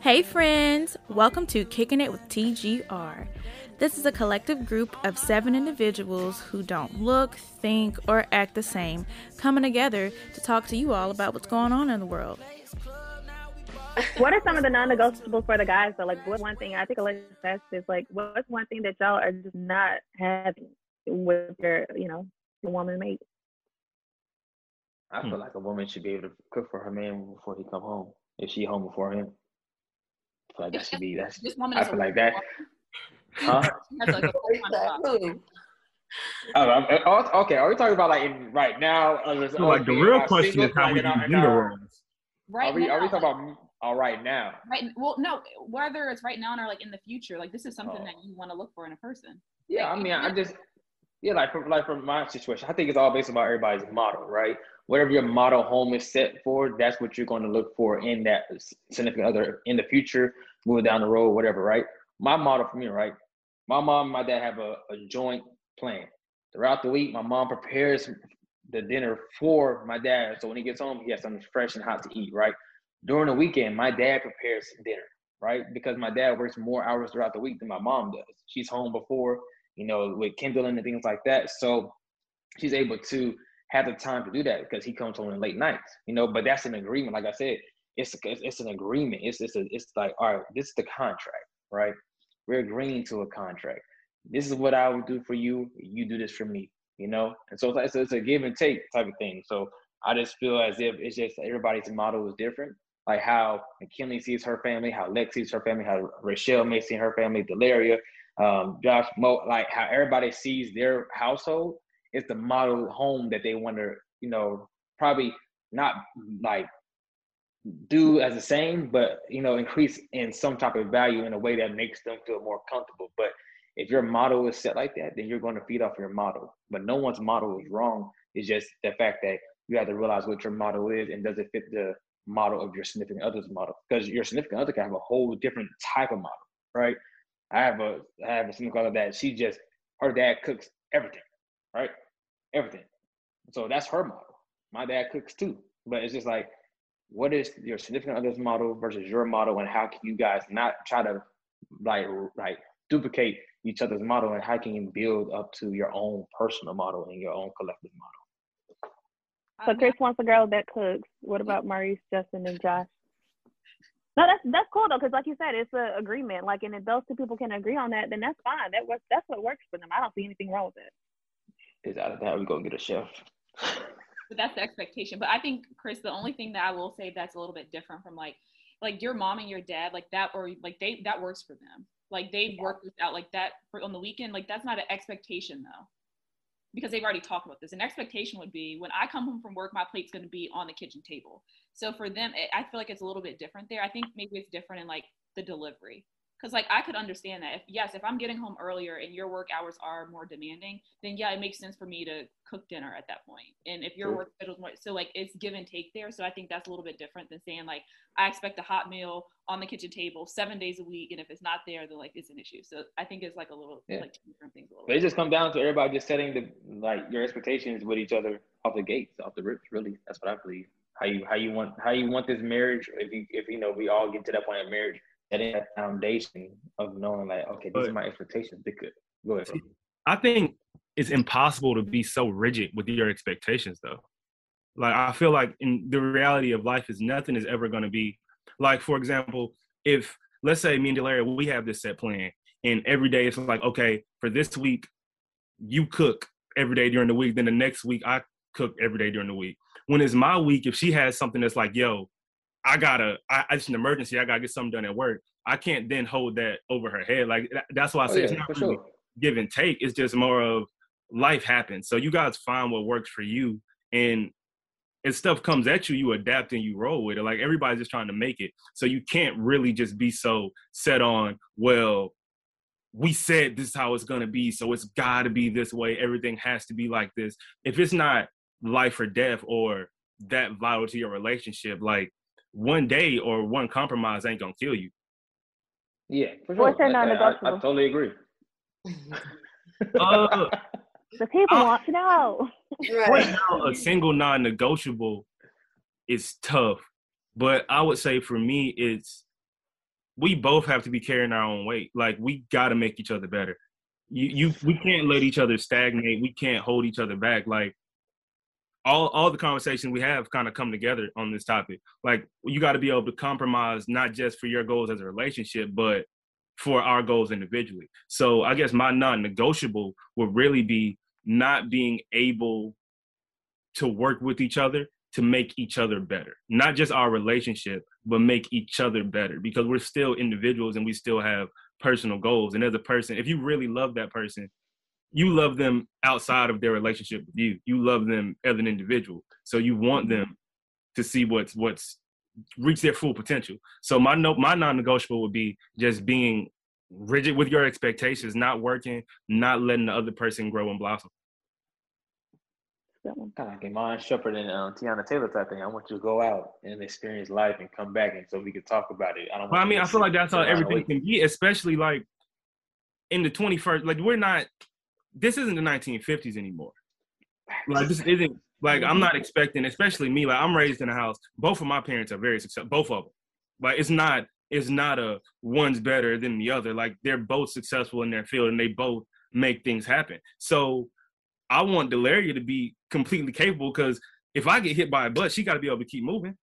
Hey, friends! Welcome to Kicking It with TGR. This is a collective group of seven individuals who don't look, think, or act the same, coming together to talk to you all about what's going on in the world. what are some of the non-negotiables for the guys? So, like, what's one thing I think Alexis asked is like, what's one thing that y'all are just not having with your, you know, your woman mate? I feel hmm. like a woman should be able to cook for her man before he come home. If she home before him, I feel like that should be that's. This woman I feel like that. Huh? Oh, oh, okay. Are we talking about like in, right now? So like the real question is how we do gender roles. Right are we, now, are we talking about all right now? Right. Well, no. Whether it's right now or like in the future, like this is something oh. that you want to look for in a person. Yeah, like, I mean, I just yeah, like from like from my situation, I think it's all based on everybody's model, right? Whatever your model home is set for, that's what you're going to look for in that significant other in the future, moving down the road, whatever, right? My model for me, right? My mom and my dad have a, a joint plan. Throughout the week, my mom prepares the dinner for my dad. So when he gets home, he has something fresh and hot to eat, right? During the weekend, my dad prepares dinner, right? Because my dad works more hours throughout the week than my mom does. She's home before, you know, with kindling and things like that. So she's able to have the time to do that because he comes home in late nights, you know. But that's an agreement. Like I said, it's it's an agreement. It's it's a, it's like all right, this is the contract, right? We're agreeing to a contract. This is what I will do for you. You do this for me, you know. And so it's, it's a give and take type of thing. So I just feel as if it's just everybody's model is different. Like how McKinley sees her family, how Lex sees her family, how Rochelle may see her family, Delaria, um, Josh, Mo, like how everybody sees their household is the model home that they want to, you know, probably not like do as the same, but you know, increase in some type of value in a way that makes them feel more comfortable. But if your model is set like that, then you're going to feed off your model. But no one's model is wrong. It's just the fact that you have to realize what your model is and does it fit the model of your significant other's model? Because your significant other can have a whole different type of model, right? I have a I have a significant other that she just her dad cooks everything, right? Everything. So that's her model. My dad cooks too, but it's just like, what is your significant other's model versus your model, and how can you guys not try to like like duplicate each other's model, and how can you build up to your own personal model and your own collective model? So Chris wants a girl that cooks. What about Maurice, Justin, and Josh? No, that's that's cool though, because like you said, it's an agreement. Like, and if those two people can agree on that, then that's fine. That works. That's what works for them. I don't see anything wrong with it. Is out of that we gonna get a chef. but that's the expectation. But I think Chris, the only thing that I will say that's a little bit different from like like your mom and your dad, like that, or like they that works for them. Like they've worked this out like that for, on the weekend. Like that's not an expectation though because they've already talked about this. An expectation would be when I come home from work, my plate's going to be on the kitchen table. So for them, I feel like it's a little bit different there. I think maybe it's different in like the delivery because like i could understand that if yes if i'm getting home earlier and your work hours are more demanding then yeah it makes sense for me to cook dinner at that point. and if your sure. work schedule's more so like it's give and take there so i think that's a little bit different than saying like i expect a hot meal on the kitchen table seven days a week and if it's not there then like it's an issue so i think it's like a little yeah. like different things a little but it just comes down to everybody just setting the like your expectations with each other off the gates off the rips really that's what i believe how you how you want how you want this marriage if you if you know we all get to that point of marriage setting that foundation of knowing like, okay, these are my expectations. They could go ahead. I think it's impossible to be so rigid with your expectations though. Like I feel like in the reality of life is nothing is ever gonna be like for example, if let's say me and Delaria, we have this set plan and every day it's like, okay, for this week, you cook every day during the week, then the next week I cook every day during the week. When it's my week, if she has something that's like, yo, I gotta, I, it's an emergency. I gotta get something done at work. I can't then hold that over her head. Like that's why I say oh, yeah, it's not really sure. give and take. It's just more of life happens. So you guys find what works for you, and if stuff comes at you, you adapt and you roll with it. Like everybody's just trying to make it. So you can't really just be so set on, well, we said this is how it's gonna be, so it's gotta be this way. Everything has to be like this. If it's not life or death or that vital to your relationship, like one day or one compromise ain't gonna kill you. Yeah, for sure. What's non-negotiable? I, I, I, totally agree. uh, the people uh, want to know. Right now, a single non-negotiable is tough. But I would say for me, it's we both have to be carrying our own weight. Like we got to make each other better. You, you, we can't let each other stagnate. We can't hold each other back. Like all, all the conversations we have kind of come together on this topic. Like you got to be able to compromise not just for your goals as a relationship, but for our goals individually. So I guess my non-negotiable would really be not being able to work with each other to make each other better. Not just our relationship, but make each other better because we're still individuals and we still have personal goals. And as a person, if you really love that person, you love them outside of their relationship with you. You love them as an individual. So you want them to see what's what's reach their full potential. So my no my non-negotiable would be just being rigid with your expectations, not working, not letting the other person grow and blossom that one. Kind of like Iman Shumpert and uh, Teyana Taylor type thing. I want you to go out and experience life and come back, and so we could talk about it. I don't. Well, I mean, I feel like that's how everything can be, especially like in the 21st. Like we're not. This isn't the 1950s anymore. Like this isn't like I'm not mm-hmm. expecting, especially me. Like I'm raised in a house. Both of my parents are very successful. Both of them. Like it's not. It's not a one's better than the other. Like they're both successful in their field and they both make things happen. So I want Delaria to be completely capable because if I get hit by a bus, she got to be able to keep moving.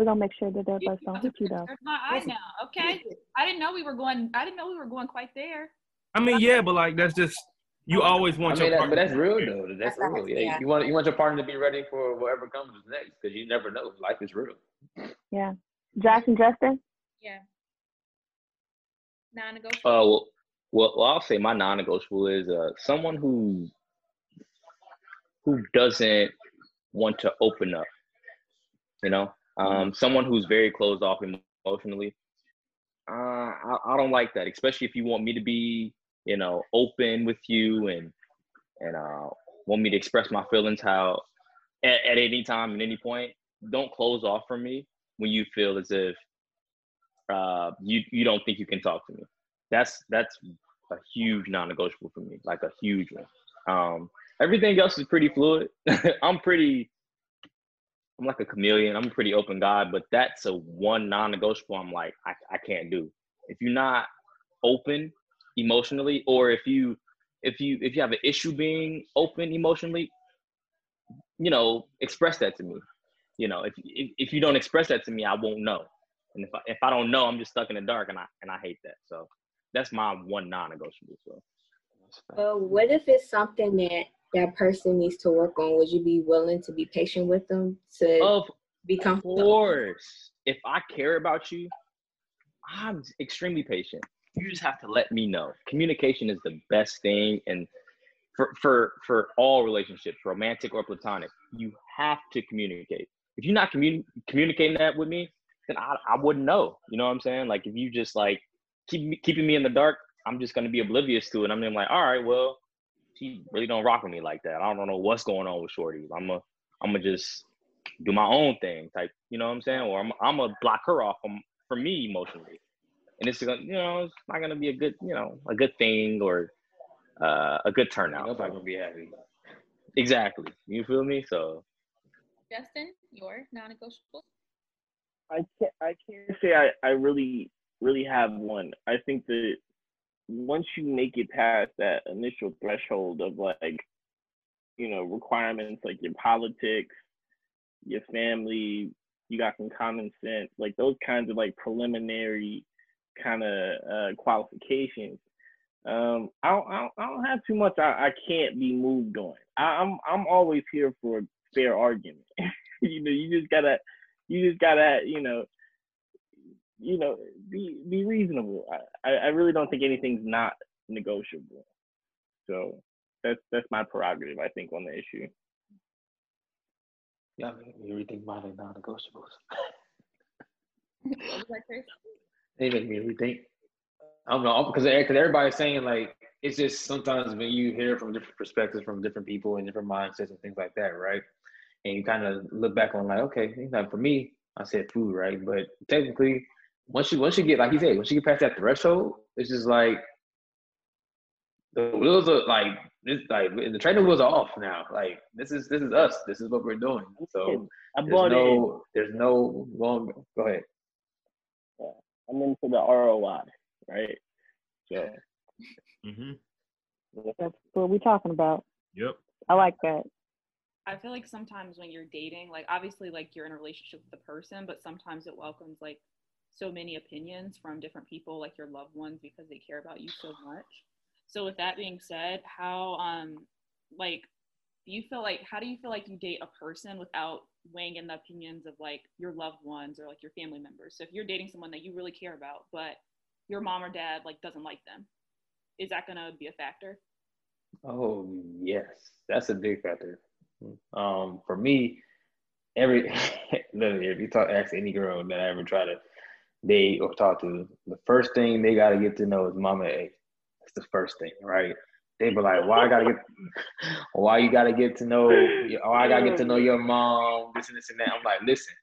We're gonna make sure that their bus don't hit you though. My eye now. Okay. I didn't know we were going. I didn't know we were going quite there. I mean, yeah, but like that's just you always want I mean, your that, but that's real though. That's, that's real. Yeah. You want you want your partner to be ready for whatever comes next because you never know. Life is real. Yeah. Josh and Justin. Yeah. Non-negotiable. Uh, well, well, well, I'll say my non-negotiable is uh, someone who who doesn't want to open up. You know, um, someone who's very closed off emotionally. Uh, I, I don't like that, especially if you want me to be, you know, open with you and and uh, want me to express my feelings how at, at any time at any point. Don't close off from me when you feel as if uh, you you don't think you can talk to me that's that's a huge non-negotiable for me, like a huge one. Um, everything else is pretty fluid. I'm pretty, I'm like a chameleon. I'm a pretty open guy, but that's a one non-negotiable. I'm like, I, I can't do. If you're not open emotionally, or if you, if you, if you have an issue being open emotionally, you know, express that to me. You know, if if, if you don't express that to me, I won't know. And if I, if I don't know, I'm just stuck in the dark, and I and I hate that. So that's my one non-negotiable. So. Uh, what if it's something that that person needs to work on? Would you be willing to be patient with them to of become? Of course, if I care about you, I'm extremely patient. You just have to let me know. Communication is the best thing, and for for for all relationships, romantic or platonic, you have to communicate. If you're not communi- communicating that with me, then I I wouldn't know. You know what I'm saying? Like if you just like keep me, keeping me in the dark, I'm just gonna be oblivious to it. I'm like, all right, well, she really don't rock with me like that. I don't know what's going on with Shorty. I'm a, I'm gonna just do my own thing, type. You know what I'm saying? Or I'm, I'm gonna block her off from for me emotionally, and it's gonna, you know, it's not gonna be a good, you know, a good thing or uh, a good turnout. Nobody's gonna be happy. Exactly. You feel me? So. Justin, your non-negotiable. I can't. I can't say I, I really really have one. I think that once you make it past that initial threshold of like, you know, requirements like your politics, your family, you got some common sense, like those kinds of like preliminary kind of uh, qualifications. Um, I don't, I don't, I don't have too much. I, I can't be moved on. I, I'm, I'm always here for fair argument. you know, you just gotta, you just gotta, you know, you know, be be reasonable. I, I really don't think anything's not negotiable. So that's that's my prerogative, I think, on the issue. Yeah, you rethink mine and non-negotiables. they make me rethink. I don't know because because eh, everybody's saying like it's just sometimes when you hear from different perspectives from different people and different mindsets and things like that, right? And you kind of look back on like, okay, for me, I said food, right? But technically, once you once you get like you said, once you get past that threshold, it's just like the wheels are like this like the training wheels are off now. Like this is this is us. This is what we're doing. So I there's bought no in. there's no going. Go ahead. Yeah. I'm into the ROI, right? So mm-hmm. That's what we're talking about. Yep. I like that. I feel like sometimes when you're dating, like obviously like you're in a relationship with the person, but sometimes it welcomes like so many opinions from different people, like your loved ones, because they care about you so much. So with that being said, how um like do you feel like how do you feel like you date a person without weighing in the opinions of like your loved ones or like your family members? So if you're dating someone that you really care about, but your mom or dad like doesn't like them, is that gonna be a factor? Oh yes, that's a big factor. Um, for me, every if you talk ask any girl that I ever try to date or talk to, the first thing they gotta get to know is mama age. That's the first thing, right? They be like, why I gotta get, why you gotta get to know, oh I gotta get to know your mom, this and this and that. I'm like, listen,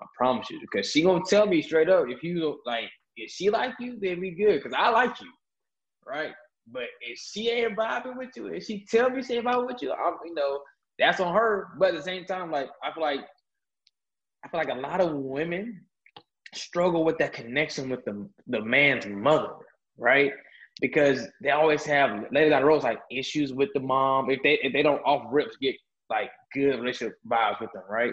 I promise you, because she gonna tell me straight up if you like, if she like you, then we good, cause I like you, right? But if she ain't vibing with you, if she tell me she ain't vibing with you, I'm, you know, that's on her. But at the same time, like I feel like I feel like a lot of women struggle with that connection with the the man's mother, right? Because they always have down the road like issues with the mom. If they if they don't off rips get like good relationship vibes with them, right?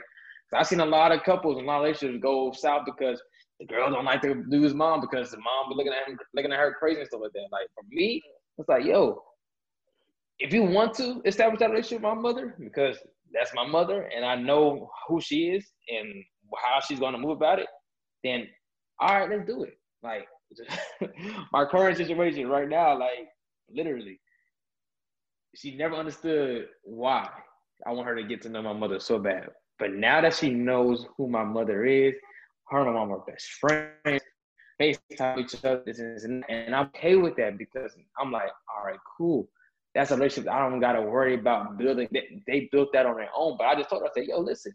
So I've seen a lot of couples and a lot of relationships go south because the girl don't like the dude's mom because the mom be looking at him looking at her crazy and stuff like that. Like for me, it's like, yo, if you want to establish that relationship with my mother, because that's my mother and I know who she is and how she's gonna move about it, then all right, let's do it. Like my current situation right now, like literally, she never understood why I want her to get to know my mother so bad. But now that she knows who my mother is, her and my mom are best friends. FaceTime each other, this and, this and and I'm okay with that because I'm like, all right, cool. That's a relationship I don't gotta worry about building. They, they built that on their own. But I just told her, I said, yo, listen,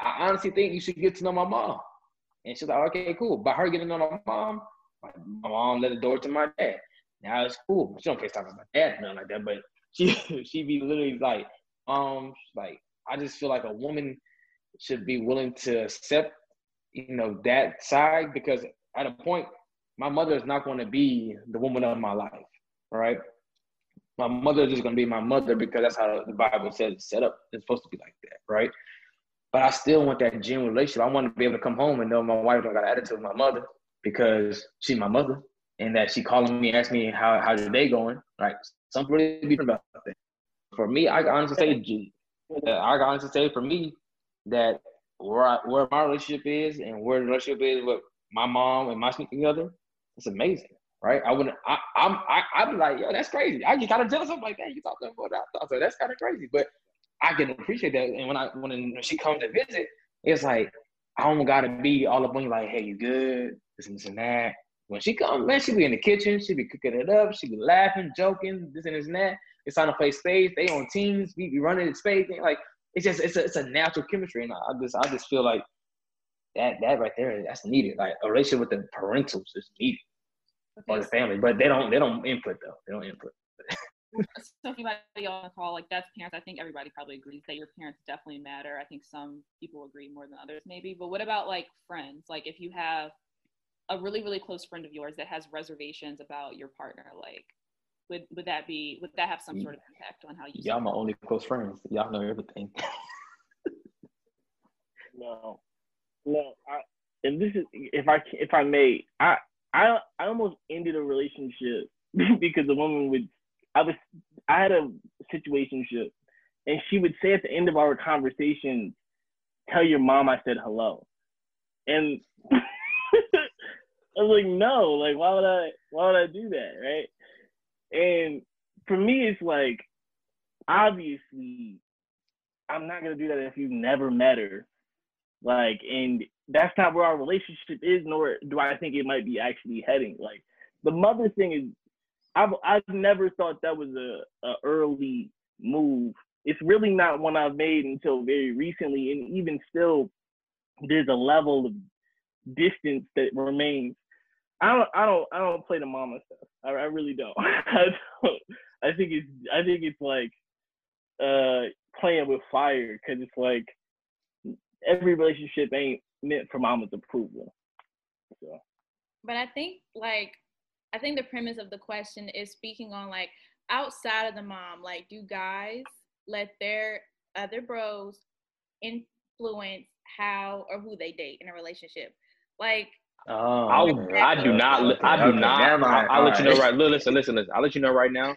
I honestly think you should get to know my mom. And she's like, okay, cool. By her getting on my mom, my, mom let the door to my dad. Now it's cool. She don't FaceTime with my dad, nothing like that. But she she be literally like, um, like I just feel like a woman should be willing to accept, you know, that side because at a point, my mother is not going to be the woman of my life. Right. My mother is just going to be my mother because that's how the Bible says it's set up. It's supposed to be like that, right? But I still want that genuine relationship. I want to be able to come home and know my wife don't got an attitude with my mother because she's my mother and that she calling me, asking me how how's your day going. Like something really different about that. For me, I honestly say, I honestly say for me that where I, where my relationship is and where the relationship is with my mom and my significant other, it's amazing, right? I wouldn't, I, I'm, I, I'd be like, yo, that's crazy. I get kind of jealous. I'm like, that. you talking about that? So that's kind of crazy, but I can appreciate that. And when I, when she comes to visit, it's like, I don't gotta be all up on you like, hey, you good? This and this and that. When she comes, man, she be in the kitchen, she be cooking it up, she be laughing, joking, this and this and that. It's time to play space. They on teams, we be running in spades. Like it's just it's a, it's a natural chemistry, and I just I just feel like that that right there that's needed. Like a relationship with the parentals is needed or the family, but they don't they don't input though. They don't input. So if anybody on the call, like that's parents, I think everybody probably agrees that your parents definitely matter. I think some people agree more than others, maybe. But what about like friends? Like if you have a really really close friend of yours that has reservations about your partner, like would would that be would that have some sort of impact on how you? Y'all my only close friends. Y'all know everything. no, no. I, and this is if I if I may, I I I almost ended a relationship because the woman would I was I had a situationship, and she would say at the end of our conversation, "Tell your mom I said hello," and I was like, "No, like why would I why would I do that, right?" And for me, it's like obviously I'm not gonna do that if you've never met her, like, and that's not where our relationship is, nor do I think it might be actually heading. Like the mother thing is I've I've never thought that was a, a early move. It's really not one I've made until very recently, and even still, there's a level of distance that remains. I don't, I don't, I don't play the mama stuff. I, I really don't. I don't. I think it's, I think it's like, uh, playing with fire because it's like every relationship ain't meant for mama's approval. So. But I think like, I think the premise of the question is speaking on like outside of the mom. Like, do guys let their other bros influence how or who they date in a relationship? Like Oh, I, I do not. I do not. I'll, I'll let you know right. Listen, listen, listen. I'll let you know right now.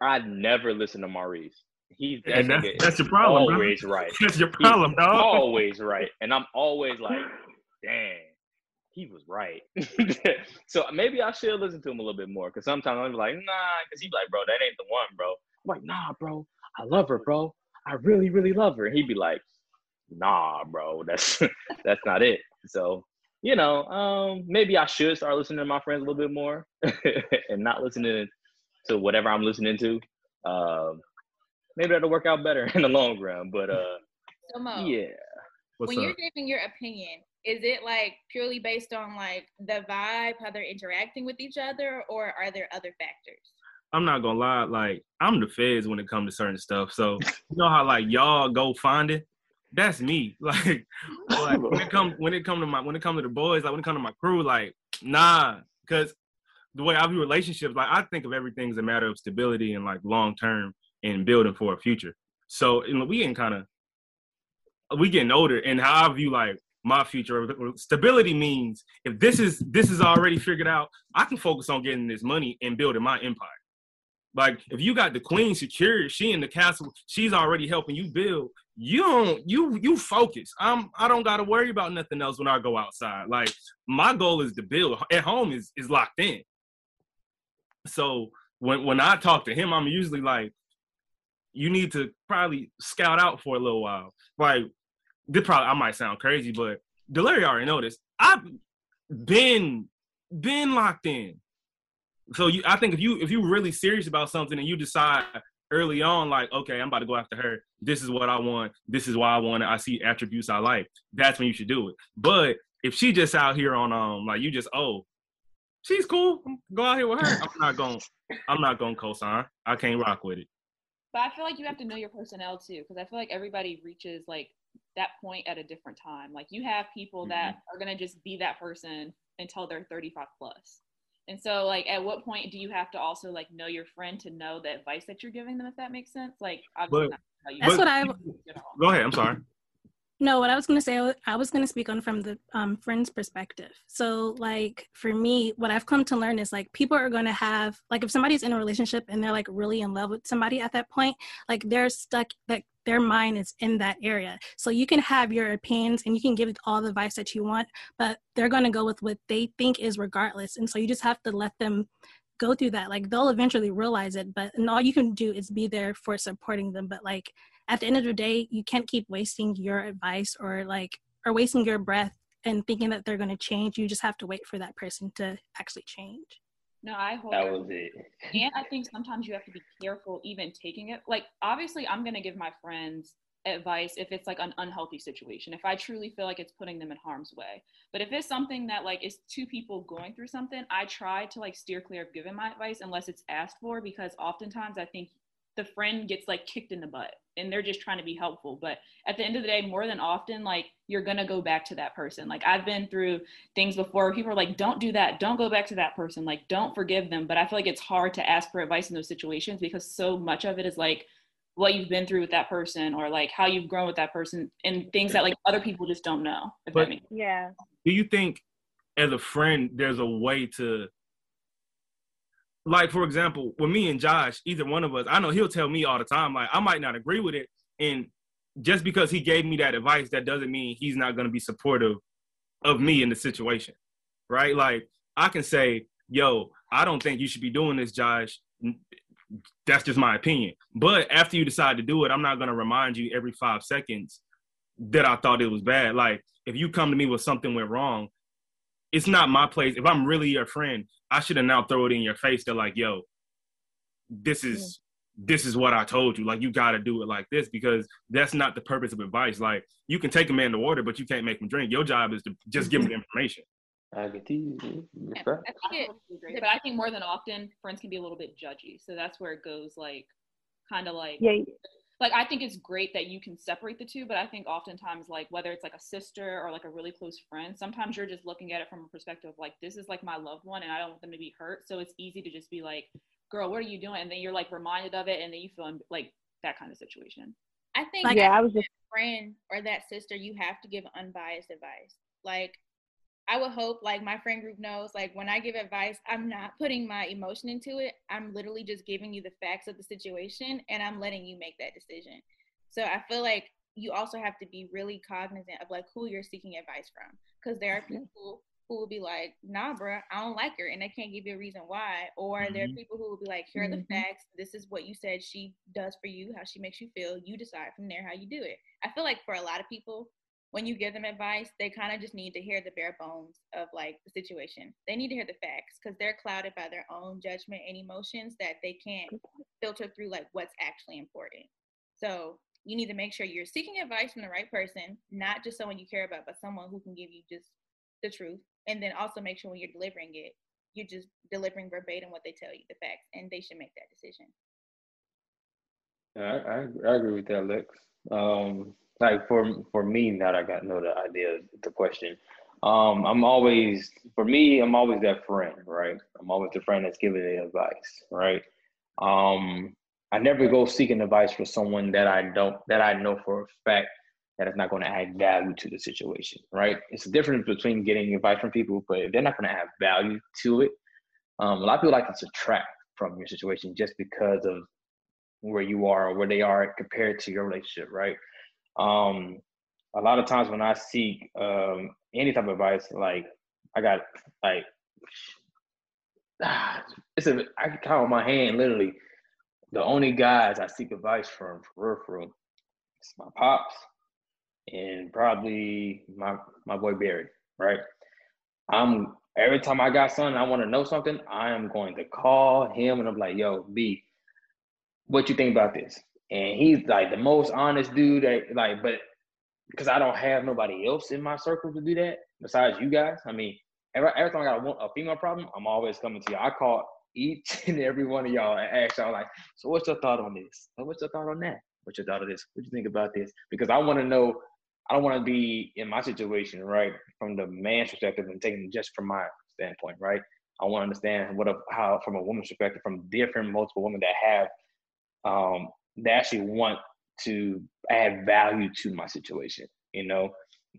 I never listen to Maurice. He's that's, that's your problem. Always bro. right. That's your problem, He's dog. Always right, and I'm always like, dang, he was right. so maybe I should listen to him a little bit more, because sometimes I'm like, nah, because he's like, bro, that ain't the one, bro. I'm like, nah, bro, I love her, bro. I really, really love her. And he'd be like, nah, bro, that's that's not it. So you know, um, maybe I should start listening to my friends a little bit more and not listening to whatever I'm listening to. Um, maybe that'll work out better in the long run. But uh, so Mo, yeah. What's when up? you're giving your opinion, is it like purely based on like the vibe, how they're interacting with each other, or are there other factors? I'm not gonna lie, like I'm the feds when it comes to certain stuff. So you know how like y'all go find it that's me. Like, like when it come when it come to my when it come to the boys, like when it come to my crew, like nah, because the way I view relationships, like I think of everything as a matter of stability and like long term and building for a future. So know, we getting kind of we getting older, and how I view like my future stability means if this is this is already figured out, I can focus on getting this money and building my empire. Like if you got the queen secured, she in the castle, she's already helping you build. You don't you you focus. I'm I don't gotta worry about nothing else when I go outside. Like my goal is to build. At home is is locked in. So when when I talk to him, I'm usually like, you need to probably scout out for a little while. Like this probably I might sound crazy, but Delaria already know this. I've been been locked in so you, I think if you if you really serious about something and you decide early on, like, okay, I'm about to go after her. This is what I want. This is why I want it. I see attributes I like. That's when you should do it. But if she just out here on um like you just oh, she's cool. Go out here with her. I'm not going. I'm not going co-sign. I can't rock with it. But I feel like you have to know your personnel too, because I feel like everybody reaches like that point at a different time. Like you have people mm-hmm. that are gonna just be that person until they're 35 plus. And so, like, at what point do you have to also like know your friend to know the advice that you're giving them, if that makes sense? Like, but, that's what I. Go ahead. I'm sorry. No, what I was going to say, I was going to speak on from the um, friend's perspective. So, like, for me, what I've come to learn is like people are going to have, like, if somebody's in a relationship and they're like really in love with somebody at that point, like, they're stuck, like, their mind is in that area. So you can have your opinions and you can give all the advice that you want, but they're going to go with what they think is regardless. And so you just have to let them go through that. Like, they'll eventually realize it, but and all you can do is be there for supporting them. But, like, at the end of the day, you can't keep wasting your advice or like or wasting your breath and thinking that they're going to change. You just have to wait for that person to actually change. No, I hold that was it. and I think sometimes you have to be careful even taking it. Like obviously, I'm gonna give my friends advice if it's like an unhealthy situation if i truly feel like it's putting them in harm's way but if it's something that like is two people going through something i try to like steer clear of giving my advice unless it's asked for because oftentimes i think the friend gets like kicked in the butt and they're just trying to be helpful but at the end of the day more than often like you're gonna go back to that person. Like i've been through things before people are like don't do that. Don't go back to that person. Like don't forgive them. But i feel like it's hard to ask for advice in those situations because so much of it is like what you've been through with that person or like how you've grown with that person and things that like other people just don't know if but that makes sense. yeah. Do you think as a friend there's a way to like for example, with me and Josh, either one of us, I know he'll tell me all the time, like I might not agree with it, and just because he gave me that advice, that doesn't mean he's not going to be supportive of me in the situation, right? Like I can say, "Yo, I don't think you should be doing this, Josh." That's just my opinion. But after you decide to do it, I'm not going to remind you every five seconds that I thought it was bad. Like if you come to me with something went wrong, it's not my place. If I'm really your friend, I should have now throw it in your face. They're like, yo, this is yeah. this is what I told you. Like you gotta do it like this because that's not the purpose of advice. Like you can take a man to water, but you can't make him drink. Your job is to just give him the information. I get you. I think it, but I think more than often, friends can be a little bit judgy. So that's where it goes, like, kind of like, Yeah. Like I think it's great that you can separate the two, but I think oftentimes, like whether it's like a sister or like a really close friend, sometimes you're just looking at it from a perspective of like this is like my loved one, and I don't want them to be hurt. So it's easy to just be like, "Girl, what are you doing?" And then you're like reminded of it, and then you feel like that kind of situation. I think Yeah, I was just that friend or that sister, you have to give unbiased advice. Like, I would hope, like, my friend group knows, like, when I give advice, I'm not putting my emotion into it. I'm literally just giving you the facts of the situation and I'm letting you make that decision. So I feel like you also have to be really cognizant of, like, who you're seeking advice from. Because there are people who will be like, nah, bruh, I don't like her, and they can't give you a reason why. Or there Mhm. are people who will be like, here are the Mhm. facts. This is what you said she does for you, how she makes you feel. You decide from there how you do it. I feel like for a lot of people, when you give them advice, they kind of just need to hear the bare bones of like the situation. They need to hear the facts because they're clouded by their own judgment and emotions that they can't filter through like what's actually important. So you need to make sure you're seeking advice from the right person, not just someone you care about, but someone who can give you just the truth. And then also make sure when you're delivering it, you're just delivering verbatim what they tell you, the facts, and they should make that decision. I, I, I agree with that, Lex. Um, like for for me, now that I got know the idea, the question. Um, I'm always for me, I'm always that friend, right? I'm always the friend that's giving the advice, right? Um, I never go seeking advice for someone that I don't that I know for a fact that is not going to add value to the situation, right? It's a difference between getting advice from people, but if they're not going to add value to it, um, a lot of people like to subtract from your situation just because of where you are or where they are compared to your relationship, right? Um, a lot of times when I seek um, any type of advice, like I got like it's a I can count on my hand literally. The only guys I seek advice from for real, for it's my pops and probably my my boy Barry, right? I'm every time I got something I want to know something, I am going to call him and I'm like, yo, B, what you think about this? And he's like the most honest dude that like, but because I don't have nobody else in my circle to do that besides you guys. I mean, every, every time I got a, a female problem, I'm always coming to you. I call each and every one of y'all and ask y'all like, so what's your thought on this? What's your thought on that? What's your thought of this? What do you think about this? Because I want to know. I don't want to be in my situation, right, from the man's perspective and taking just from my standpoint, right? I want to understand what a, how, from a woman's perspective, from different multiple women that have um, they actually want to add value to my situation. You know,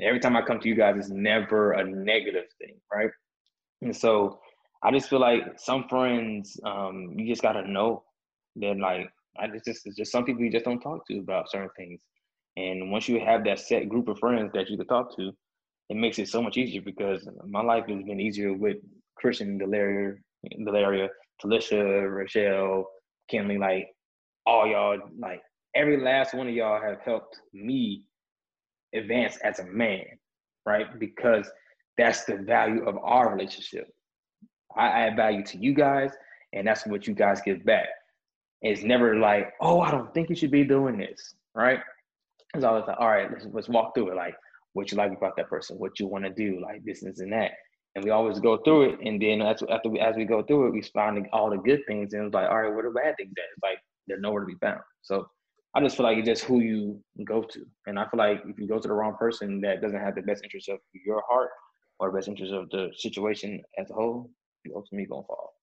every time I come to you guys, it's never a negative thing, right? And so I just feel like some friends, um, you just gotta know that like I just, it's just some people you just don't talk to about certain things. And once you have that set group of friends that you can talk to, it makes it so much easier because my life has been easier with Christian, Delaria, Delaria, Talisha, Rochelle, Kinley, like all y'all, like every last one of y'all have helped me advance as a man, right? Because that's the value of our relationship. I add value to you guys, and that's what you guys give back. It's never like, oh, I don't think you should be doing this, right? It's always like, all right, let's, let's walk through it. Like, what you like about that person, what you want to do, like this, this, and that. And we always go through it, and then as after we, as we go through it, we find all the good things, and it's like, all right, what are the bad things? That like they're nowhere to be found. So I just feel like it's just who you go to, and I feel like if you go to the wrong person that doesn't have the best interest of your heart or best interest of the situation as a whole, you ultimately gonna fall.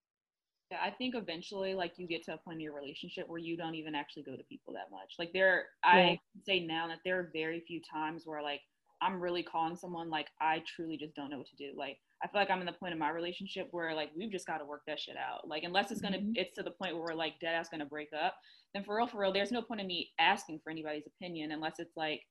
Yeah, I think eventually, like, you get to a point in your relationship where you don't even actually go to people that much. Like, there, Yeah. I say now that there are very few times where, like, I'm really calling someone, like, I truly just don't know what to do. Like, I feel like I'm in the point of my relationship where, like, we've just got to work that shit out. Like, unless it's gonna, Mhm. it's to the point where we're like dead ass gonna break up, then for real, for real, there's no point in me asking for anybody's opinion unless it's like,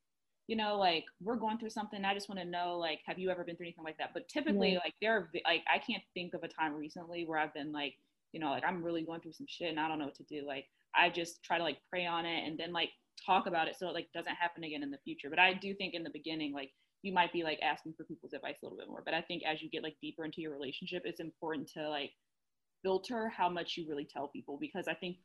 you know, like we're going through something. I just want to know, like, have you ever been through anything like that? But typically, Yeah. like, there are, like, I can't think of a time recently where I've been like, you know, like I'm really going through some shit and I don't know what to do. Like, I just try to like pray on it and then like talk about it so it like doesn't happen again in the future. But I do think in the beginning, like, you might be like asking for people's advice a little bit more. But I think as you get like deeper into your relationship, it's important to like filter how much you really tell people because I think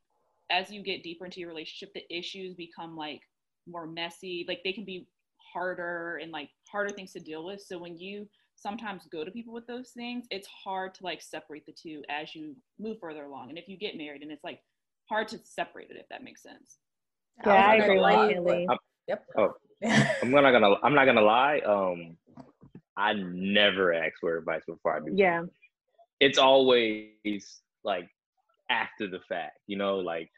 as you get deeper into your relationship, the issues become like more messy. Like they can be harder and like harder things to deal with. So when you sometimes go to people with those things, it's hard to like separate the two as you move further along. And if you get married and it's like hard to separate it if that makes sense. Yeah, I oh agree with Kelly. Yep. Oh, I'm not gonna. I'm not gonna lie. Um, I never ask for advice before I do. Yeah. It's always like after the fact, you know. Like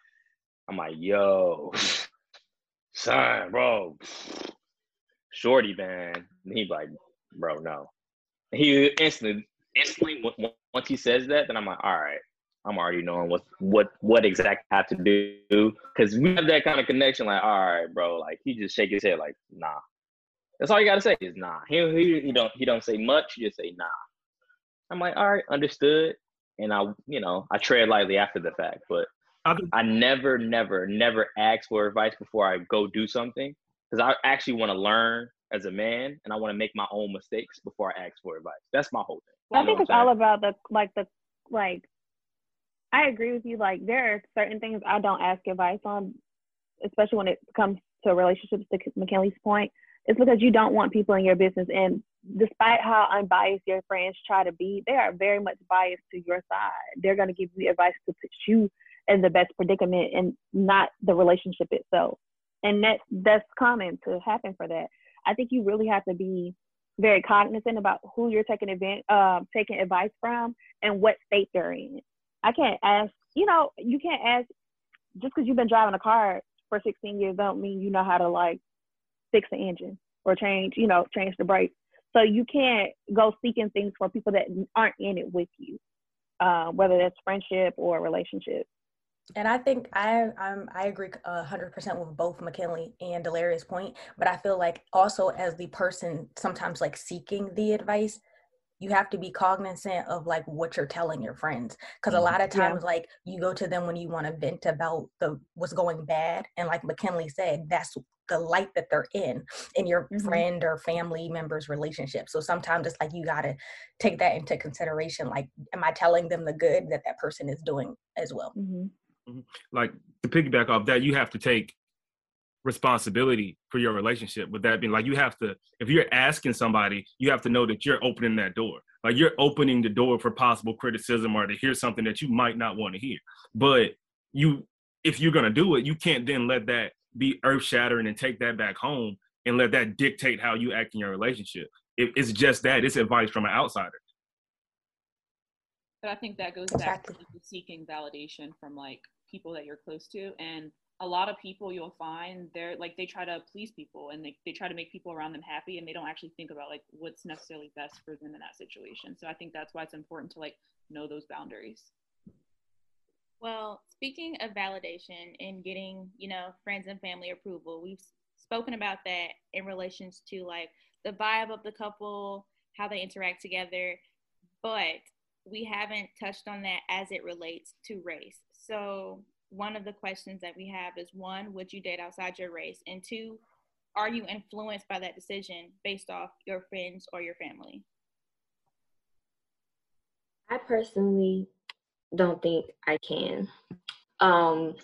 I'm like, yo, son, bro, shorty, man. And he like, bro, no. He instantly, instantly, once he says that, then I'm like, all right, I'm already knowing what what what exactly I have to do because we have that kind of connection. Like, all right, bro. Like he just shake his head, like, nah. That's all you gotta say is nah. He he, he don't he don't say much. He just say nah. I'm like, all right, understood. And I, you know, I tread lightly after the fact, but I never, never, never ask for advice before I go do something because I actually want to learn as a man and I want to make my own mistakes before I ask for advice. That's my whole thing. I think it's all about the like the like I agree with you. Like there are certain things I don't ask advice on, especially when it comes to relationships. To McKinley's point, it's because you don't want people in your business. And despite how unbiased your friends try to be, they are very much biased to your side. They're going to give you advice to put you in the best predicament and not the relationship itself. And that that's common to happen for that. I think you really have to be very cognizant about who you're taking advantage, uh, taking advice from and what state they're in. I can't ask, you know, you can't ask just because you've been driving a car for 16 years don't mean you know how to like fix the engine or change, you know, change the brakes. So you can't go seeking things for people that aren't in it with you, uh, whether that's friendship or relationship. And I think I I'm, I agree hundred percent with both McKinley and Delaria's point, but I feel like also as the person sometimes like seeking the advice, you have to be cognizant of like what you're telling your friends because a mm-hmm. lot of times yeah. like you go to them when you want to vent about the what's going bad and like mckinley said that's the light that they're in in your mm-hmm. friend or family member's relationship so sometimes it's like you got to take that into consideration like am i telling them the good that that person is doing as well mm-hmm. mm-hmm. like to piggyback off that you have to take responsibility for your relationship with that being like you have to if you're asking somebody you have to know that you're opening that door. Like you're opening the door for possible criticism or to hear something that you might not want to hear. But you if you're going to do it you can't then let that be earth shattering and take that back home and let that dictate how you act in your relationship. It, it's just that it's advice from an outsider. But i think that goes back to seeking validation from like people that you're close to and a lot of people you'll find they're like they try to please people and they, they try to make people around them happy and they don't actually think about like what's necessarily best for them in that situation. So i think that's why it's important to like know those boundaries. Well speaking of validation and getting you know friends and family approval we've spoken about that in relations to like the vibe of the couple how they interact together but we haven't touched on that as it relates to race. So one of the questions that we have is one, would you date outside your race? And two, are you influenced by that decision based off your friends or your family? I personally don't think I can. Um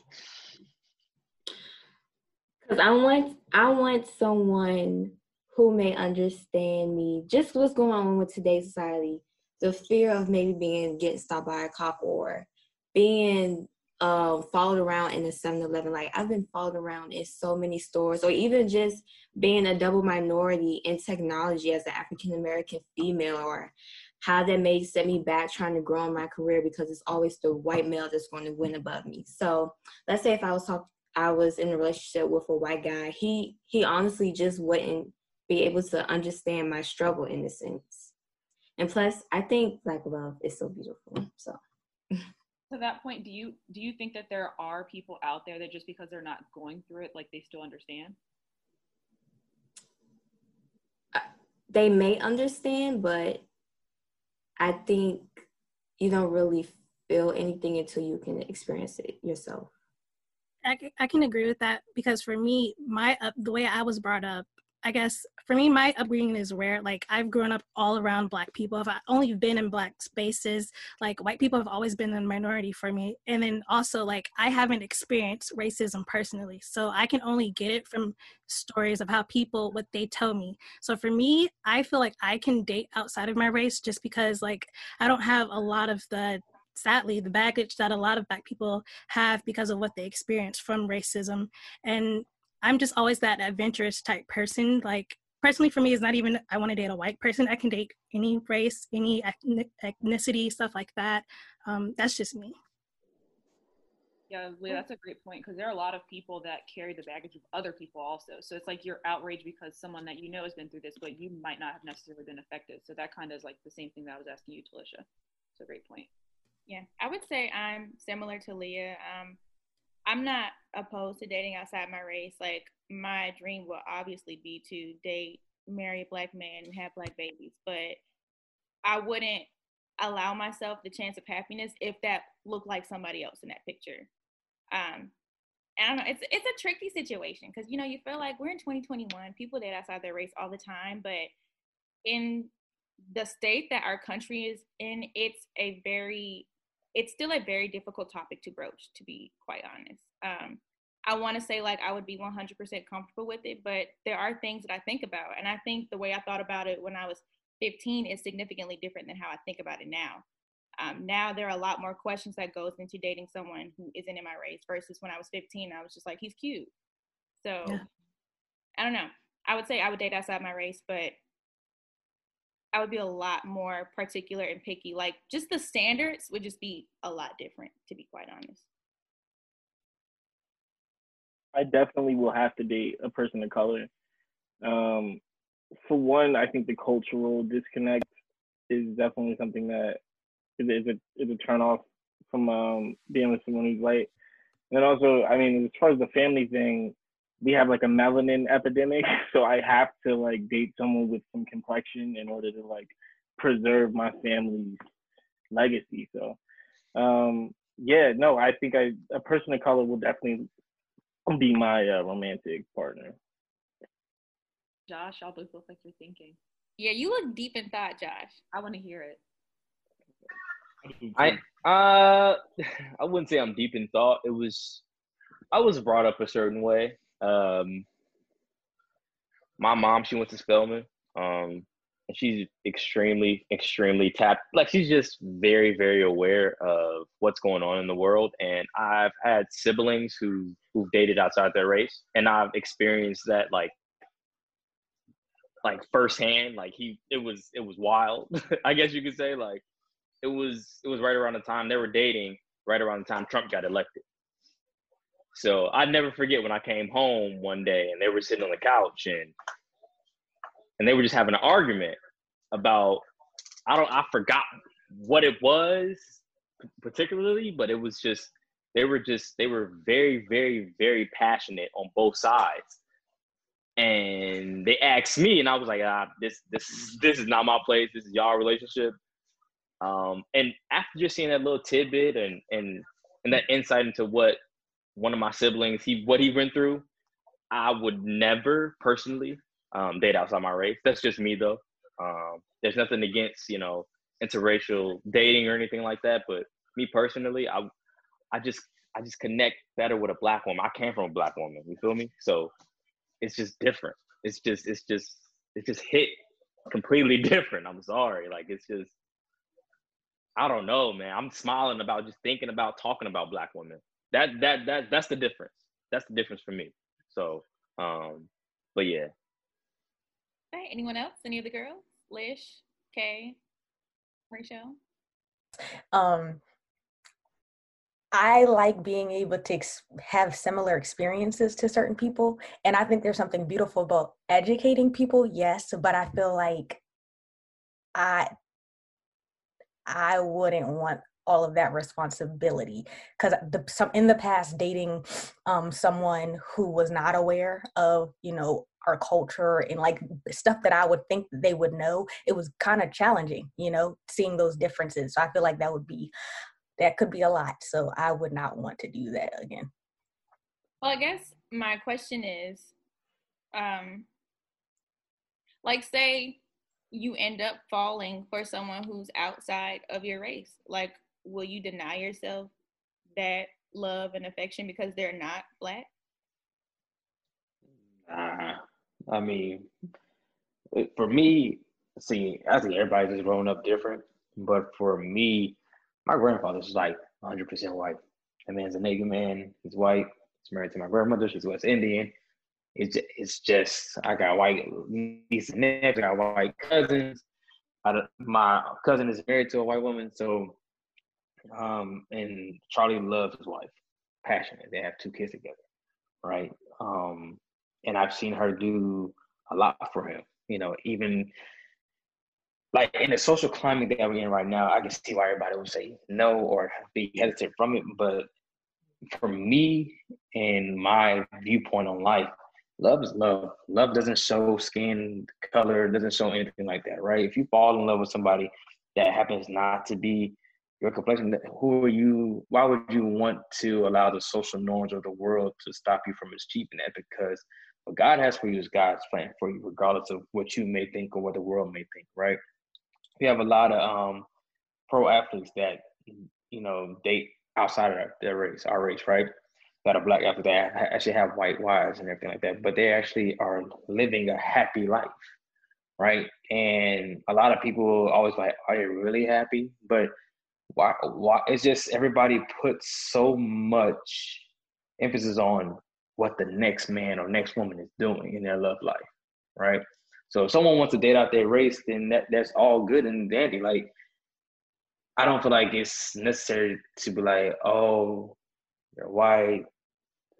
cuz I want I want someone who may understand me just what's going on with today's society. The fear of maybe being getting stopped by a cop or being uh, followed around in the 7-Eleven. Like I've been followed around in so many stores, or even just being a double minority in technology as an African American female, or how that may set me back trying to grow in my career because it's always the white male that's going to win above me. So let's say if I was talk, I was in a relationship with a white guy, he he honestly just wouldn't be able to understand my struggle in a sense. And plus, I think black love is so beautiful. So. to that point do you do you think that there are people out there that just because they're not going through it like they still understand? Uh, they may understand but i think you don't really feel anything until you can experience it yourself. I, I can agree with that because for me my up the way i was brought up I guess for me, my upbringing is rare. Like I've grown up all around Black people. I've uh, only been in Black spaces. Like white people have always been a minority for me. And then also, like I haven't experienced racism personally, so I can only get it from stories of how people what they tell me. So for me, I feel like I can date outside of my race just because like I don't have a lot of the sadly the baggage that a lot of black people have because of what they experience from racism and i'm just always that adventurous type person like personally for me it's not even i want to date a white person i can date any race any ethnicity stuff like that um, that's just me yeah, Leah, that's a great point because there are a lot of people that carry the baggage of other people also. So it's like you're outraged because someone that you know has been through this, but you might not have necessarily been affected. So that kind of is like the same thing that I was asking you, Talisha. It's a great point. Yeah, I would say I'm similar to Leah. Um, I'm not opposed to dating outside my race. Like my dream will obviously be to date, marry a black man, and have black babies. But I wouldn't allow myself the chance of happiness if that looked like somebody else in that picture. Um, I don't know. It's it's a tricky situation because you know you feel like we're in 2021. People date outside their race all the time, but in the state that our country is in, it's a very it's still a very difficult topic to broach, to be quite honest. Um, I want to say like I would be 100% comfortable with it, but there are things that I think about, and I think the way I thought about it when I was 15 is significantly different than how I think about it now. Um, now there are a lot more questions that goes into dating someone who isn't in my race versus when I was 15, I was just like, he's cute. So yeah. I don't know. I would say I would date outside my race, but I would be a lot more particular and picky. Like just the standards would just be a lot different, to be quite honest. I definitely will have to date a person of color. Um, for one, I think the cultural disconnect is definitely something that is, is a is a turn off from um, being with someone who's white. And also, I mean, as far as the family thing, we have like a melanin epidemic, so I have to like date someone with some complexion in order to like preserve my family's legacy. So, um, yeah, no, I think I a person of color will definitely be my uh, romantic partner. Josh, y'all both look like you're thinking. Yeah, you look deep in thought, Josh. I want to hear it. I uh I wouldn't say I'm deep in thought. It was I was brought up a certain way. Um, my mom, she went to Spelman. Um, and she's extremely, extremely tapped. Like she's just very, very aware of what's going on in the world. And I've had siblings who who've dated outside their race, and I've experienced that like like firsthand. Like he, it was it was wild. I guess you could say like it was it was right around the time they were dating, right around the time Trump got elected. So I never forget when I came home one day and they were sitting on the couch and and they were just having an argument about I don't I forgot what it was particularly, but it was just they were just they were very very very passionate on both sides. And they asked me and I was like, ah, this this this is not my place. This is y'all relationship. Um, and after just seeing that little tidbit and and and that insight into what one of my siblings, he what he went through, I would never personally um, date outside my race. That's just me though. Um, there's nothing against you know interracial dating or anything like that, but me personally, I I just I just connect better with a black woman. I came from a black woman. You feel me? So it's just different. It's just it's just it just hit completely different. I'm sorry. Like it's just I don't know, man. I'm smiling about just thinking about talking about black women that that that that's the difference. That's the difference for me. So, um, but yeah. Hey, anyone else? Any of the girls? Lish, Kay, Rachel. Um, I like being able to ex- have similar experiences to certain people. And I think there's something beautiful about educating people, yes, but I feel like I I wouldn't want all of that responsibility because some in the past dating um someone who was not aware of you know our culture and like stuff that I would think they would know it was kind of challenging you know seeing those differences. So I feel like that would be that could be a lot so I would not want to do that again. Well I guess my question is um like say you end up falling for someone who's outside of your race like will you deny yourself that love and affection because they're not black? Uh, i mean for me see i think everybody's just grown up different but for me my grandfather's like 100% white. That man's a Native man he's white he's married to my grandmother she's west indian. It's it's just I got white nieces and nephews, I got white cousins. I, my cousin is married to a white woman, so um, and Charlie loves his wife, passionate. They have two kids together, right? Um, and I've seen her do a lot for him. You know, even like in the social climate that we're in right now, I can see why everybody would say no or be hesitant from it. But for me and my viewpoint on life, love is love. Love doesn't show skin color, doesn't show anything like that, right? If you fall in love with somebody that happens not to be your complexion, who are you? Why would you want to allow the social norms of the world to stop you from achieving that? Because what God has for you is God's plan for you, regardless of what you may think or what the world may think, right? We have a lot of um, pro athletes that you know date outside of their race, our race, right? that are black after that actually have white wives and everything like that, but they actually are living a happy life, right? And a lot of people always like, are you really happy? But why? Why? It's just everybody puts so much emphasis on what the next man or next woman is doing in their love life, right? So if someone wants to date out their race, then that that's all good and dandy. Like I don't feel like it's necessary to be like, oh, they're white,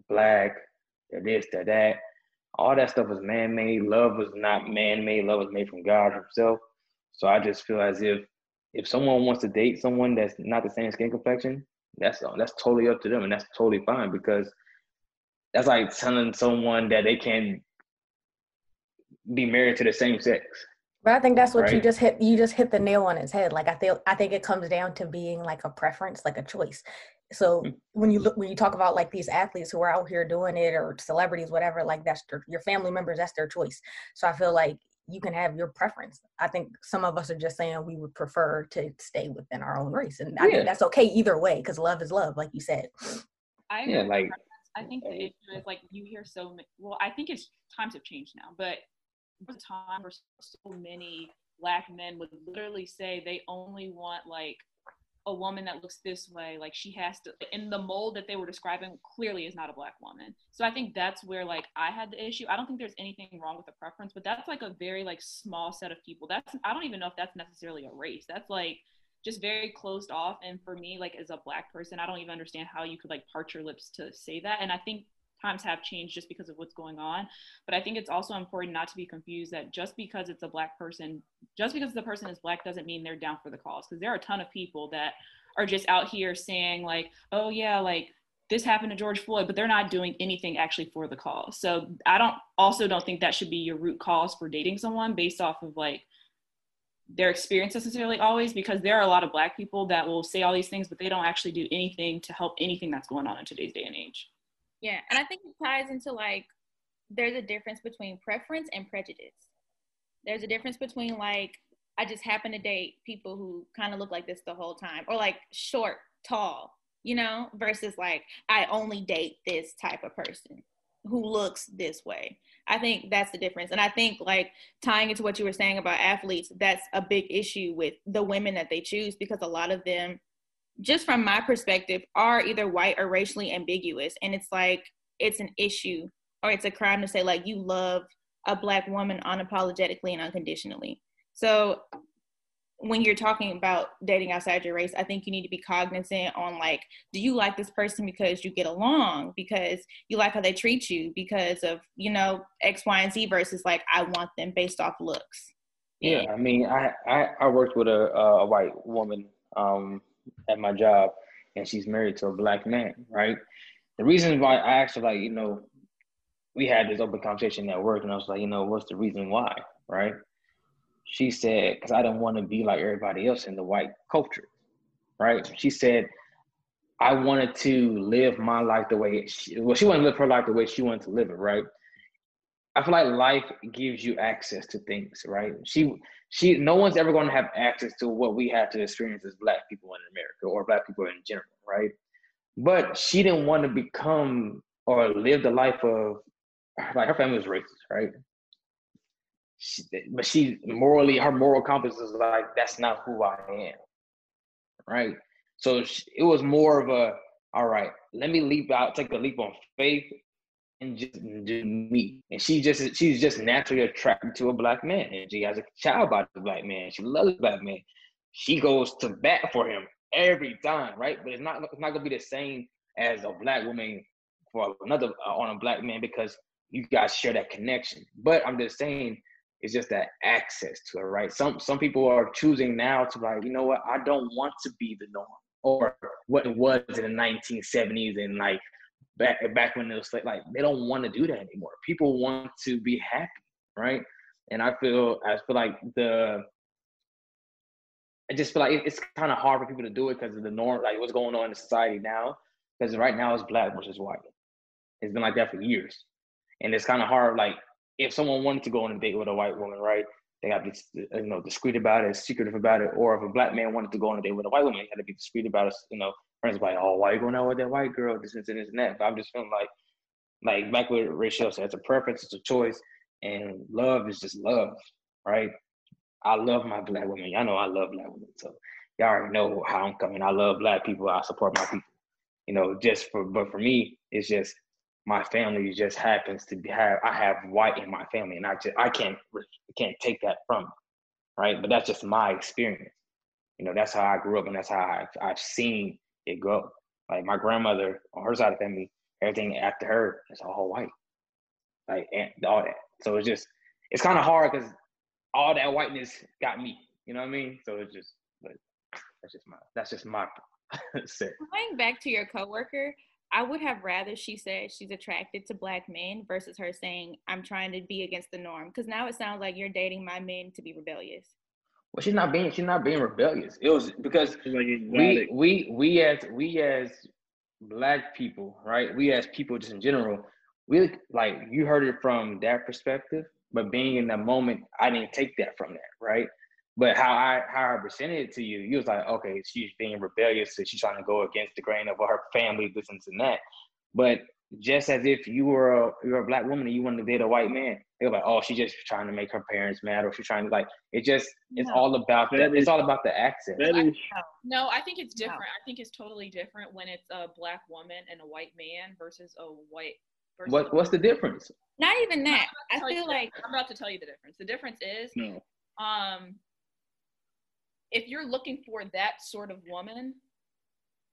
black, they're this, they're that. All that stuff was man made. Love was not man made. Love was made from God Himself. So I just feel as if if someone wants to date someone that's not the same skin complexion, that's that's totally up to them, and that's totally fine because that's like telling someone that they can be married to the same sex. But I think that's what right? you just hit. You just hit the nail on its head. Like I feel, I think it comes down to being like a preference, like a choice. So mm. when you look, when you talk about like these athletes who are out here doing it, or celebrities, whatever, like that's their, your family members. That's their choice. So I feel like you can have your preference. I think some of us are just saying we would prefer to stay within our own race, and I think that's okay either way because love is love, like you said. I yeah, like I think the issue is like you hear so many. Well, I think it's times have changed now, but was a time where so many black men would literally say they only want like a woman that looks this way like she has to in the mold that they were describing clearly is not a black woman. So i think that's where like i had the issue. I don't think there's anything wrong with the preference but that's like a very like small set of people. That's i don't even know if that's necessarily a race. That's like just very closed off. And for me like as a black person i don't even understand how you could like part your lips to say that. And i think times have changed just because of what's going on. But I think it's also important not to be confused that just because it's a black person, just because the person is black doesn't mean they're down for the cause. Because there are a ton of people that are just out here saying like, oh yeah, like this happened to George Floyd, but they're not doing anything actually for the cause. So I don't also don't think that should be your root cause for dating someone based off of like their experience necessarily always because there are a lot of black people that will say all these things but they don't actually do anything to help anything that's going on in today's day and age yeah, and I think it ties into like there's a difference between preference and prejudice. There's a difference between like I just happen to date people who kind of look like this the whole time, or like short, tall, you know, versus like I only date this type of person who looks this way. I think that's the difference. And I think like tying into what you were saying about athletes, that's a big issue with the women that they choose because a lot of them just from my perspective, are either white or racially ambiguous. And it's like, it's an issue or it's a crime to say, like, you love a black woman unapologetically and unconditionally. So when you're talking about dating outside your race, I think you need to be cognizant on like, do you like this person because you get along, because you like how they treat you, because of, you know, X, Y, and Z versus like, I want them based off looks. Yeah, I mean, I, I, I worked with a, a white woman um, at my job and she's married to a black man, right? The reason why I asked her, like, you know, we had this open conversation at work, and I was like, you know, what's the reason why, right? She said, because I don't want to be like everybody else in the white culture, right? She said, I wanted to live my life the way she, well, she wanted to live her life the way she wanted to live it, right? I feel like life gives you access to things, right? She she no one's ever going to have access to what we have to experience as black people in America or black people in general, right? But she didn't want to become or live the life of like her family was racist, right? She, but she morally, her moral compass is like that's not who I am, right? So she, it was more of a all right. Let me leap out, take a leap on faith, and just do me. And she just she's just naturally attracted to a black man, and she has a child by the black man. She loves black man. She goes to bat for him every time, right? But it's not it's not gonna be the same as a black woman for another uh, on a black man because you guys share that connection. But I'm just saying, it's just that access to it, right? Some some people are choosing now to like, you know what, I don't want to be the norm, or what it was in the 1970s and like back back when it was like, like they don't want to do that anymore. People want to be happy, right? And I feel I feel like the I just feel like it's kind of hard for people to do it because of the norm, like what's going on in society now. Because right now it's black versus white. It's been like that for years, and it's kind of hard. Like if someone wanted to go on a date with a white woman, right? They have to be, you know, discreet about it, secretive about it. Or if a black man wanted to go on a date with a white woman, he had to be discreet about it. You know, friends like, oh, why you going out with that white girl? This and this and that. But I'm just feeling like, like back with Rachel said, it's a preference, it's a choice, and love is just love, right? I love my black women. Y'all know I love black women, so y'all already know how I'm coming. I love black people. I support my people. You know, just for but for me, it's just my family just happens to have I have white in my family, and I just I can't can't take that from, right? But that's just my experience. You know, that's how I grew up, and that's how I've, I've seen it go. Like my grandmother on her side of the family, everything after her is all white, like all that. So it's just it's kind of hard because all that whiteness got me. You know what I mean? So it's just, but that's just my that's just my set. Going back to your coworker, I would have rather she said she's attracted to black men versus her saying I'm trying to be against the norm. Because now it sounds like you're dating my men to be rebellious. Well, she's not being she's not being rebellious. It was because we we we as we as black people, right? We as people just in general, we like you heard it from that perspective, but being in the moment, I didn't take that from that, right? But how I how I presented it to you, you was like, okay, she's being rebellious, so she's trying to go against the grain of her family, this and that. But just as if you were a you're a black woman and you wanted to date a white man, they're like, oh, she's just trying to make her parents mad, or she's trying to like it just it's no. all about that. that is, it's all about the accent. no, I think it's different. No. I think it's totally different when it's a black woman and a white man versus a white what what's the difference? Not even that. I feel like I'm about to tell you the difference. The difference is no. um if you're looking for that sort of woman,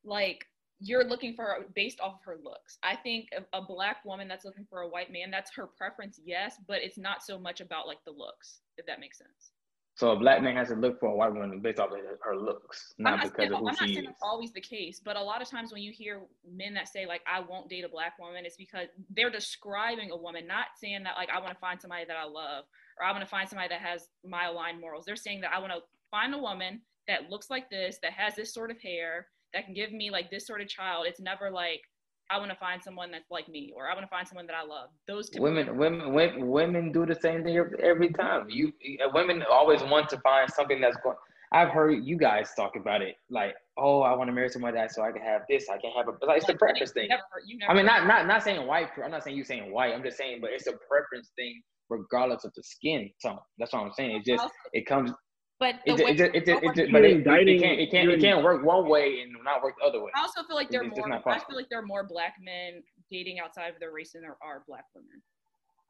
like you're looking for her based off of her looks. I think a, a, black woman that's looking for a white man, that's her preference, yes, but it's not so much about like the looks, if that makes sense. So a black man has to look for a white woman based off of her looks, not, not because saying, of who I'm she not saying is. That's always the case, but a lot of times when you hear men that say like I won't date a black woman, it's because they're describing a woman, not saying that like I want to find somebody that I love or I want to find somebody that has my aligned morals. They're saying that I want to find a woman that looks like this, that has this sort of hair, that can give me like this sort of child. It's never like I want to find someone that's like me, or I want to find someone that I love. Those two women, women, women, women do the same thing every time. You eh, women always want to find something that's going. I've heard you guys talk about it, like, oh, I want to marry somebody that so I can have this, I can have a. Like, it's the preference thing. Never, I mean, not not not saying white. I'm not saying you saying white. I'm just saying, but it's a preference thing, regardless of the skin tone. That's what I'm saying. It just it comes but it, it, it, it, but it, can't it can't it can't work one way and not work the other way. I also feel like there are more. I feel like there are more black men dating outside of their race than there are black women.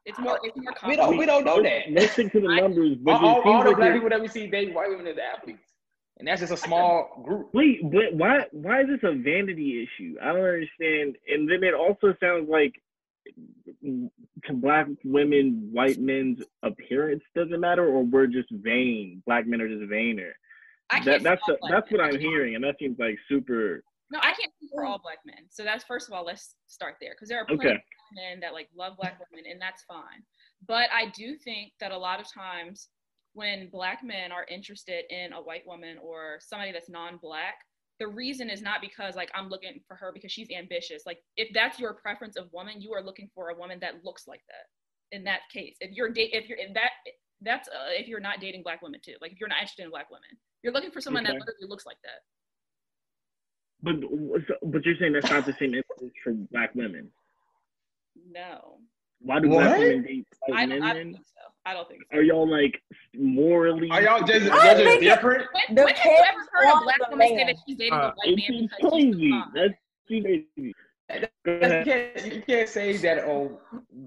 It's more. Uh, it's more. We don't. We don't know that. Listen to the numbers. But all, all, all the black people that we see date white women as athletes, and that's just a small group. Wait, but why? Why is this a vanity issue? I don't understand. And then it also sounds like to black women, white men's appearance doesn't matter, or we're just vain. Black men are just vainer. That, that's a, that's what I'm hearing, and that seems like super. No, I can't speak for all black men. So that's first of all, let's start there because there are plenty okay. of men that like love black women, and that's fine. But I do think that a lot of times when black men are interested in a white woman or somebody that's non-black, the reason is not because like I'm looking for her because she's ambitious. Like if that's your preference of woman, you are looking for a woman that looks like that. in that case. If you're date, if you're in that, that's uh, if you're not dating black women too. Like if you're not interested in black women, you're looking for someone Okay. that literally looks like that. But but you're saying that's not the same for black women. No, Why do black What? women date I white don't, men? I don't then? think so. I don't think so. Are y'all like morally? Are y'all just, I y'all just think different? When, when have you ever heard a black woman say that she's dating Uh, a white man seems she's crazy. That's crazy. Go That's- ahead. you can't you can't say that oh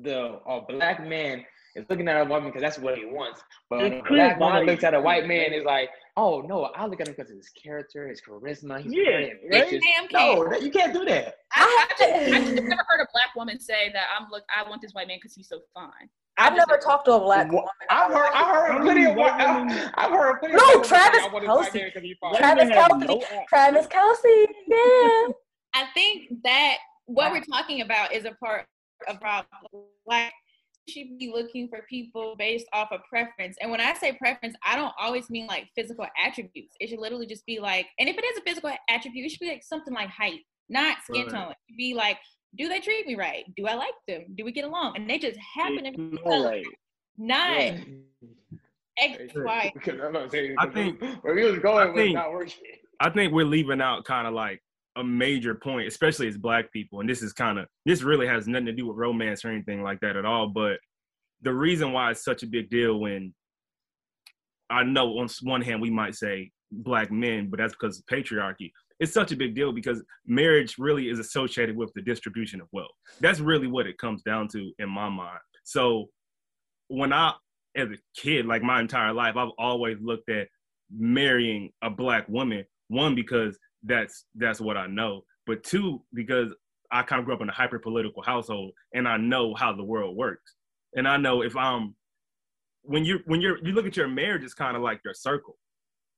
the a black man is looking at a woman because that's what he wants, but It's a clear black woman looks at a white man is like, oh no, I look at him because of his character, his charisma, he's Yeah, right? ambitious. Damn, No, that, you can't do that. I, I, just, I just have never heard a black woman say that I'm look. I want this white man because he's so fine. I've never talked to a black woman. I've heard, I've heard plenty of white. white women- I've heard plenty. No, of white Travis I want this white Kelce. man 'cause he's fine. White Travis women have Kelce. no. Travis Kelce. Yeah. I think that what we're talking about is a part of problem. Like, you should be looking for people based off of preference. And when I say preference, I don't always mean like physical attributes. It should literally just be like, and if it is a physical attribute, it should be like something like height, not skin Right. tone. It should be like, do they treat me right? Do I like them? Do we get along? And they just happen to be All right. not Yeah. X, Y. Because I'm not saying I think- where we was going I was think- not working. I think we're leaving out kind of like a major point, especially as black people. And this is kind of this really has nothing to do with romance or anything like that at all. But the reason why it's such a big deal when I know on one hand we might say black men, but that's because of patriarchy. It's such a big deal because marriage really is associated with the distribution of wealth. That's really what it comes down to in my mind. So when I, as a kid, like my entire life, I've always looked at marrying a black woman. One because that's that's what I know, but two because I kind of grew up in a hyper political household and I know how the world works. And I know if I'm when you when you're you look at your marriage it's kind of like your circle.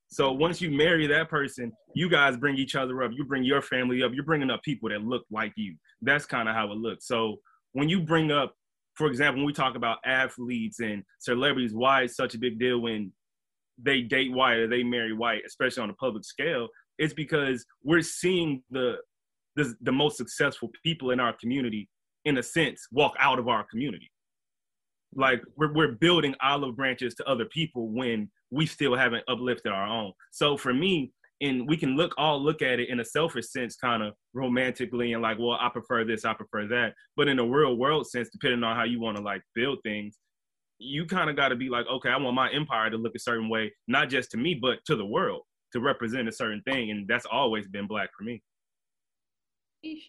So once you marry that person, you guys bring each other up. You bring your family up. You're bringing up people that look like you. That's kind of how it looks. So when you bring up, for example, when we talk about athletes and celebrities, why it's such a big deal when they date white or they marry white, especially on a public scale, it's because we're seeing the the, the most successful people in our community, in a sense, walk out of our community. Like we're we're building olive branches to other people when we still haven't uplifted our own. So for me, and we can look all look at it in a selfish sense, kind of romantically, and like, well, I prefer this, I prefer that. But in a real world sense, depending on how you want to like build things, you kind of got to be like, okay, I want my empire to look a certain way, not just to me, but to the world to represent a certain thing, and that's always been black for me. Sheesh.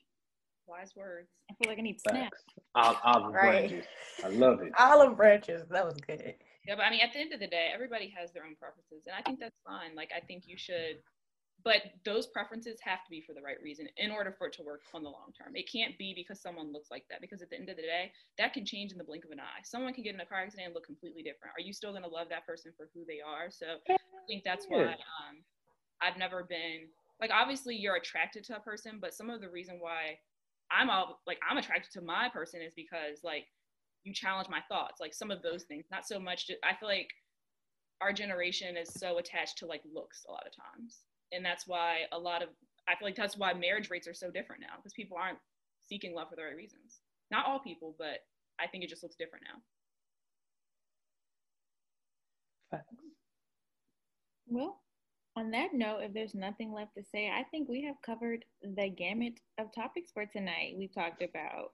Wise words. I feel like I need snacks. Facts. Olive Right. branches. I love it. Olive branches. That was good. Yeah, but I mean, at the end of the day, everybody has their own preferences, and I think that's fine. Like, I think you should, but those preferences have to be for the right reason in order for it to work on the long term. It can't be because someone looks like that, because at the end of the day, that can change in the blink of an eye. Someone can get in a car accident and look completely different. Are you still going to love that person for who they are? So I think that's why um, I've never been like, obviously, you're attracted to a person, but some of the reason why I'm all like I'm attracted to my person is because like you challenge my thoughts, like some of those things. Not so much. I feel like our generation is so attached to like looks a lot of times, and that's why a lot of I feel like that's why marriage rates are so different now because people aren't seeking love for the right reasons. Not all people, but I think it just looks different now. Well, on that note, if there's nothing left to say, I think we have covered the gamut of topics for tonight. We talked about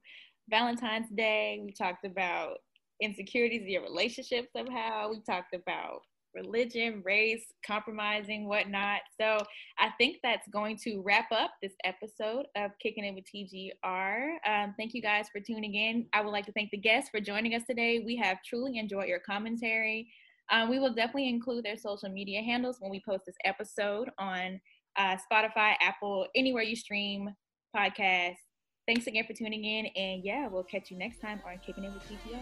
Valentine's Day, we talked about insecurities in your relationship somehow, we talked about religion, race, compromising, whatnot. So I think that's going to wrap up this episode of Kicking It with TGR. Um, thank you guys for tuning in. I would like to thank the guests for joining us today. We have truly enjoyed your commentary. Um, we will definitely include their social media handles when we post this episode on uh, Spotify, Apple, anywhere you stream podcasts. Thanks again for tuning in, and yeah, we'll catch you next time on Kicking It with TGR.